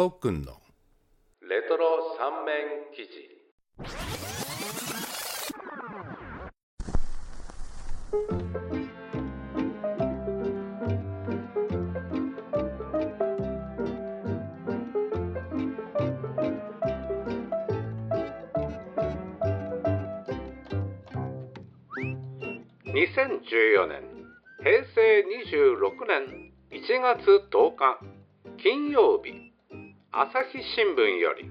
ポックンの。レトロ三面記事。2014年平成26年1月10日金曜日。朝日新聞より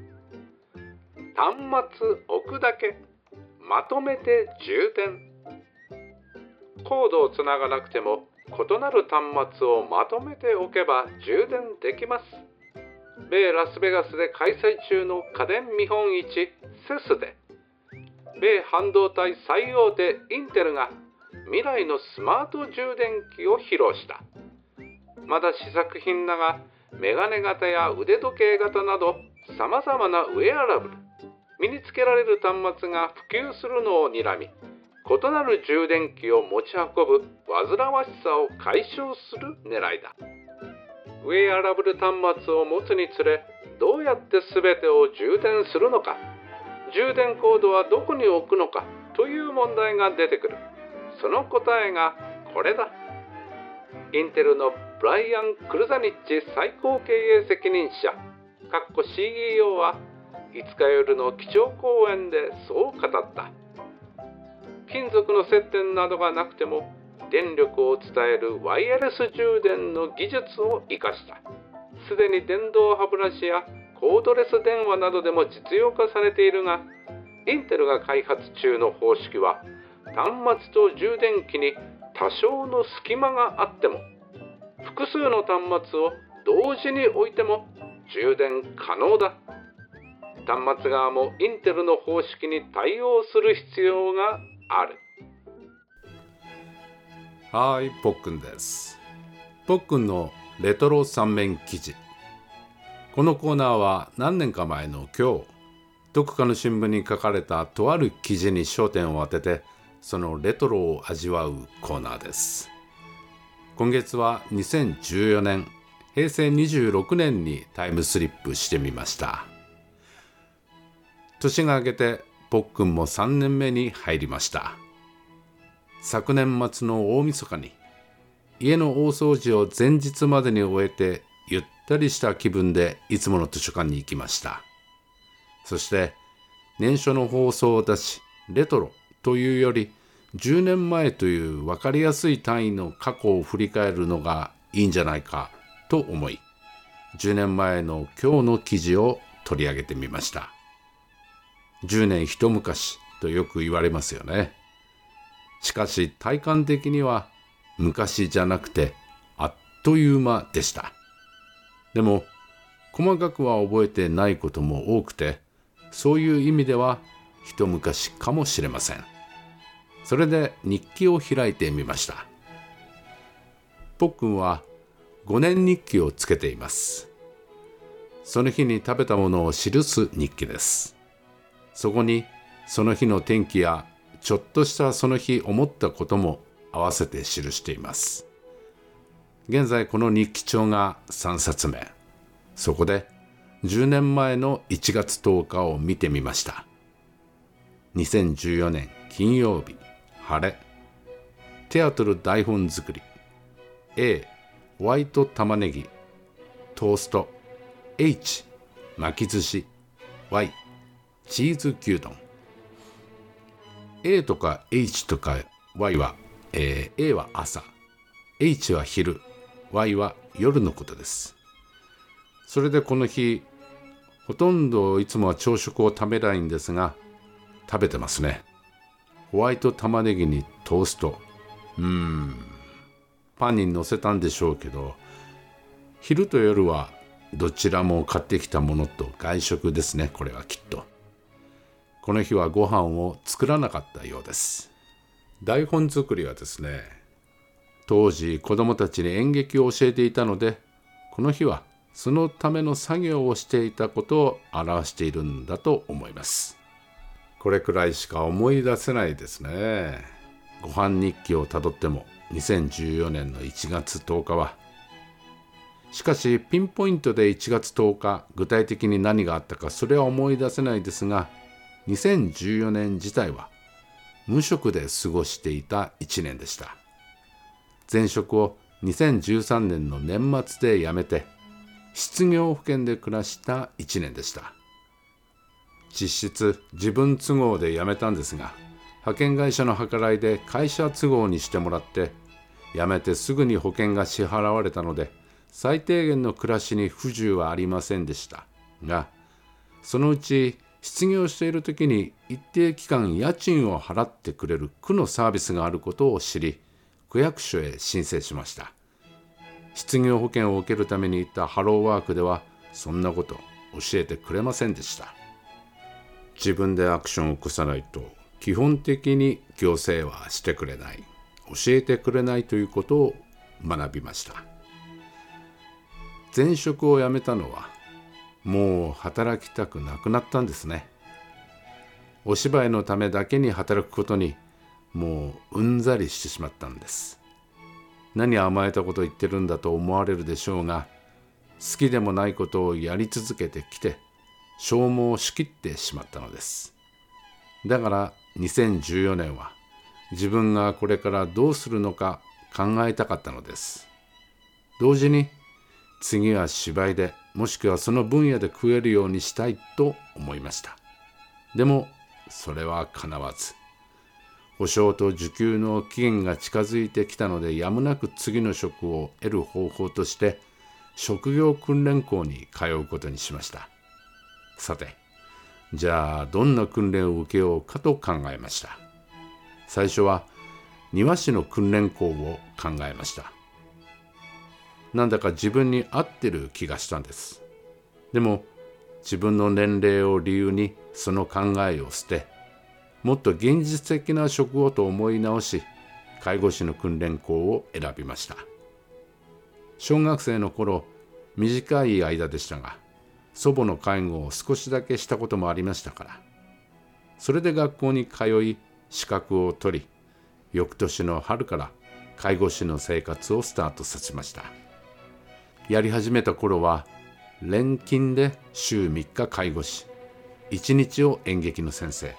端末置くだけまとめて充電コードをつながなくても異なる端末をまとめておけば充電できます。米ラスベガスで開催中の家電見本市セスで。米半導体最大手インテルが未来のスマート充電器を披露した。まだ試作品だがメガネ型や腕時計型などさまざまなウェアラブル身につけられる端末が普及するのをにらみ異なる充電器を持ち運ぶ煩わしさを解消する狙いだ。ウェアラブル端末を持つにつれどうやって全てを充電するのか充電コードはどこに置くのかという問題が出てくる。その答えがこれだ。インテルのブライアン・クルザニッチ最高経営責任者。かっこ CEO は5日夜の基調講演でそう語った。金属の接点などがなくても電力を伝えるワイヤレス充電の技術を生かした。すでに電動歯ブラシやコードレス電話などでも実用化されているがインテルが開発中の方式は端末と充電器に多少の隙間があっても複数の端末を同時に置いても充電可能だ。端末側もインテルの方式に対応する必要がある。はいポックンです。ポックンのレトロ三面記事。このコーナーは何年か前の今日どこかの新聞に書かれたとある記事に焦点を当ててそのレトロを味わうコーナーです。今月は2014年平成26年にタイムスリップしてみました。年が明けてポックンも3年目に入りました。昨年末の大晦日に家の大掃除を前日までに終えてゆったりした気分でいつもの図書館に行きました。そして年初の放送を出しレトロというより10年前という分かりやすい単位の過去を振り返るのがいいんじゃないかと思い10年前の今日の記事を取り上げてみました。10年一昔とよく言われますよね。しかし体感的には昔じゃなくてあっという間でした。でも細かくは覚えてないことも多くてそういう意味では一昔かもしれません。それで日記を開いてみました。ポックンは5年日記をつけています。その日に食べたものを記す日記です。そこにその日の天気やちょっとしたその日思ったことも合わせて記しています。現在この日記帳が3冊目。そこで10年前の1月10日を見てみました。2014年金曜日。晴れ。テアトル台本作り。A ホワイト玉ねぎ。トースト。H 巻き寿司。Y チーズ牛丼。A とか H とか Y は、えー、A は朝。H は昼。Y は夜のことです。それでこの日ほとんどいつもは朝食を食べないんですが食べてますね。ホワイト玉ねぎにトースト。うん。パンにのせたんでしょうけど昼と夜はどちらも買ってきたものと外食ですね。これはきっと。この日はご飯を作らなかったようです。台本作りはですね当時子供たちに演劇を教えていたのでこの日はそのための作業をしていたことを表しているんだと思います。これくらいしか思い出せないですね。ご飯日記をたどっても2014年の1月10日は。しかしピンポイントで1月10日具体的に何があったかそれは思い出せないですが2014年自体は無職で過ごしていた1年でした。前職を2013年の年末で辞めて失業保険で暮らした1年でした。実質自分都合で辞めたんですが派遣会社の計らいで会社都合にしてもらって辞めてすぐに保険が支払われたので最低限の暮らしに不自由はありませんでした。がそのうち失業している時に一定期間家賃を払ってくれる区のサービスがあることを知り区役所へ申請しました。失業保険を受けるために行ったハローワークではそんなこと教えてくれませんでした。自分でアクションを起こさないと基本的に行政はしてくれない教えてくれないということを学びました。前職を辞めたのはもう働きたくなくなったんですね。お芝居のためだけに働くことにもううんざりしてしまったんです。何甘えたこと言ってるんだと思われるでしょうが好きでもないことをやり続けてきて消耗しきってしまったのです。だから2014年は自分がこれからどうするのか考えたかったのです。同時に次は芝居でもしくはその分野で食えるようにしたいと思いました。でもそれはかなわず保証と受給の期限が近づいてきたのでやむなく次の職を得る方法として職業訓練校に通うことにしました。さてじゃあどんな訓練を受けようかと考えました。最初は庭師の訓練校を考えました。なんだか自分に合ってる気がしたんです。でも自分の年齢を理由にその考えを捨てもっと現実的な職をと思い直し介護士の訓練校を選びました。小学生の頃短い間でしたが祖母の介護を少しだけしたこともありましたから。それで学校に通い資格を取り翌年の春から介護士の生活をスタートさせました。やり始めた頃は連勤で週3日介護士。1日を演劇の先生。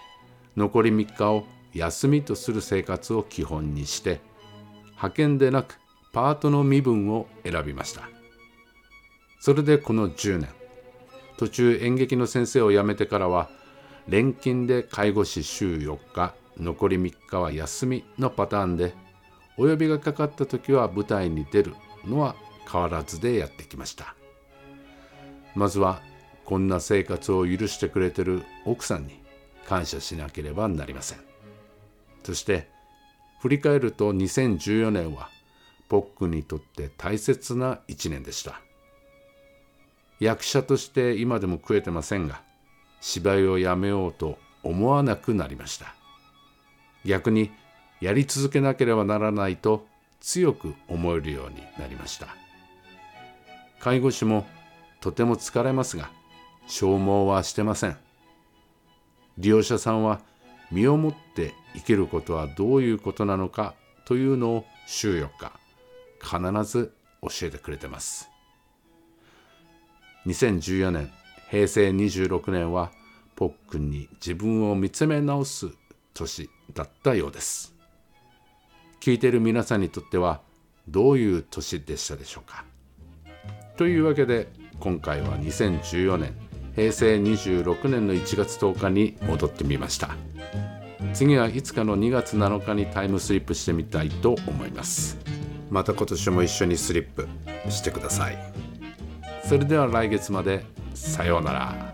残り3日を休みとする生活を基本にして派遣でなくパートの身分を選びました。それでこの10年途中演劇の先生を辞めてからは連勤で介護士週4日残り3日は休みのパターンでお呼びがかかった時は舞台に出るのは変わらずでやってきました。まずはこんな生活を許してくれてる奥さんに感謝しなければなりません。そして振り返ると2014年はポックにとって大切な一年でした。役者として今でも食えてませんが芝居をやめようと思わなくなりました。逆にやり続けなければならないと強く思えるようになりました。介護士もとても疲れますが消耗はしてません。利用者さんは身をもって生きることはどういうことなのかというのを週4日必ず教えてくれてます。2014年平成26年はポックンに自分を見つめ直す年だったようです。聞いている皆さんにとってはどういう年でしたでしょうか？というわけで今回は2014年平成26年の1月10日に戻ってみました。次はいつかの2月7日にタイムスリップしてみたいと思います。また今年も一緒にスリップしてください。それでは来月まで。さようなら。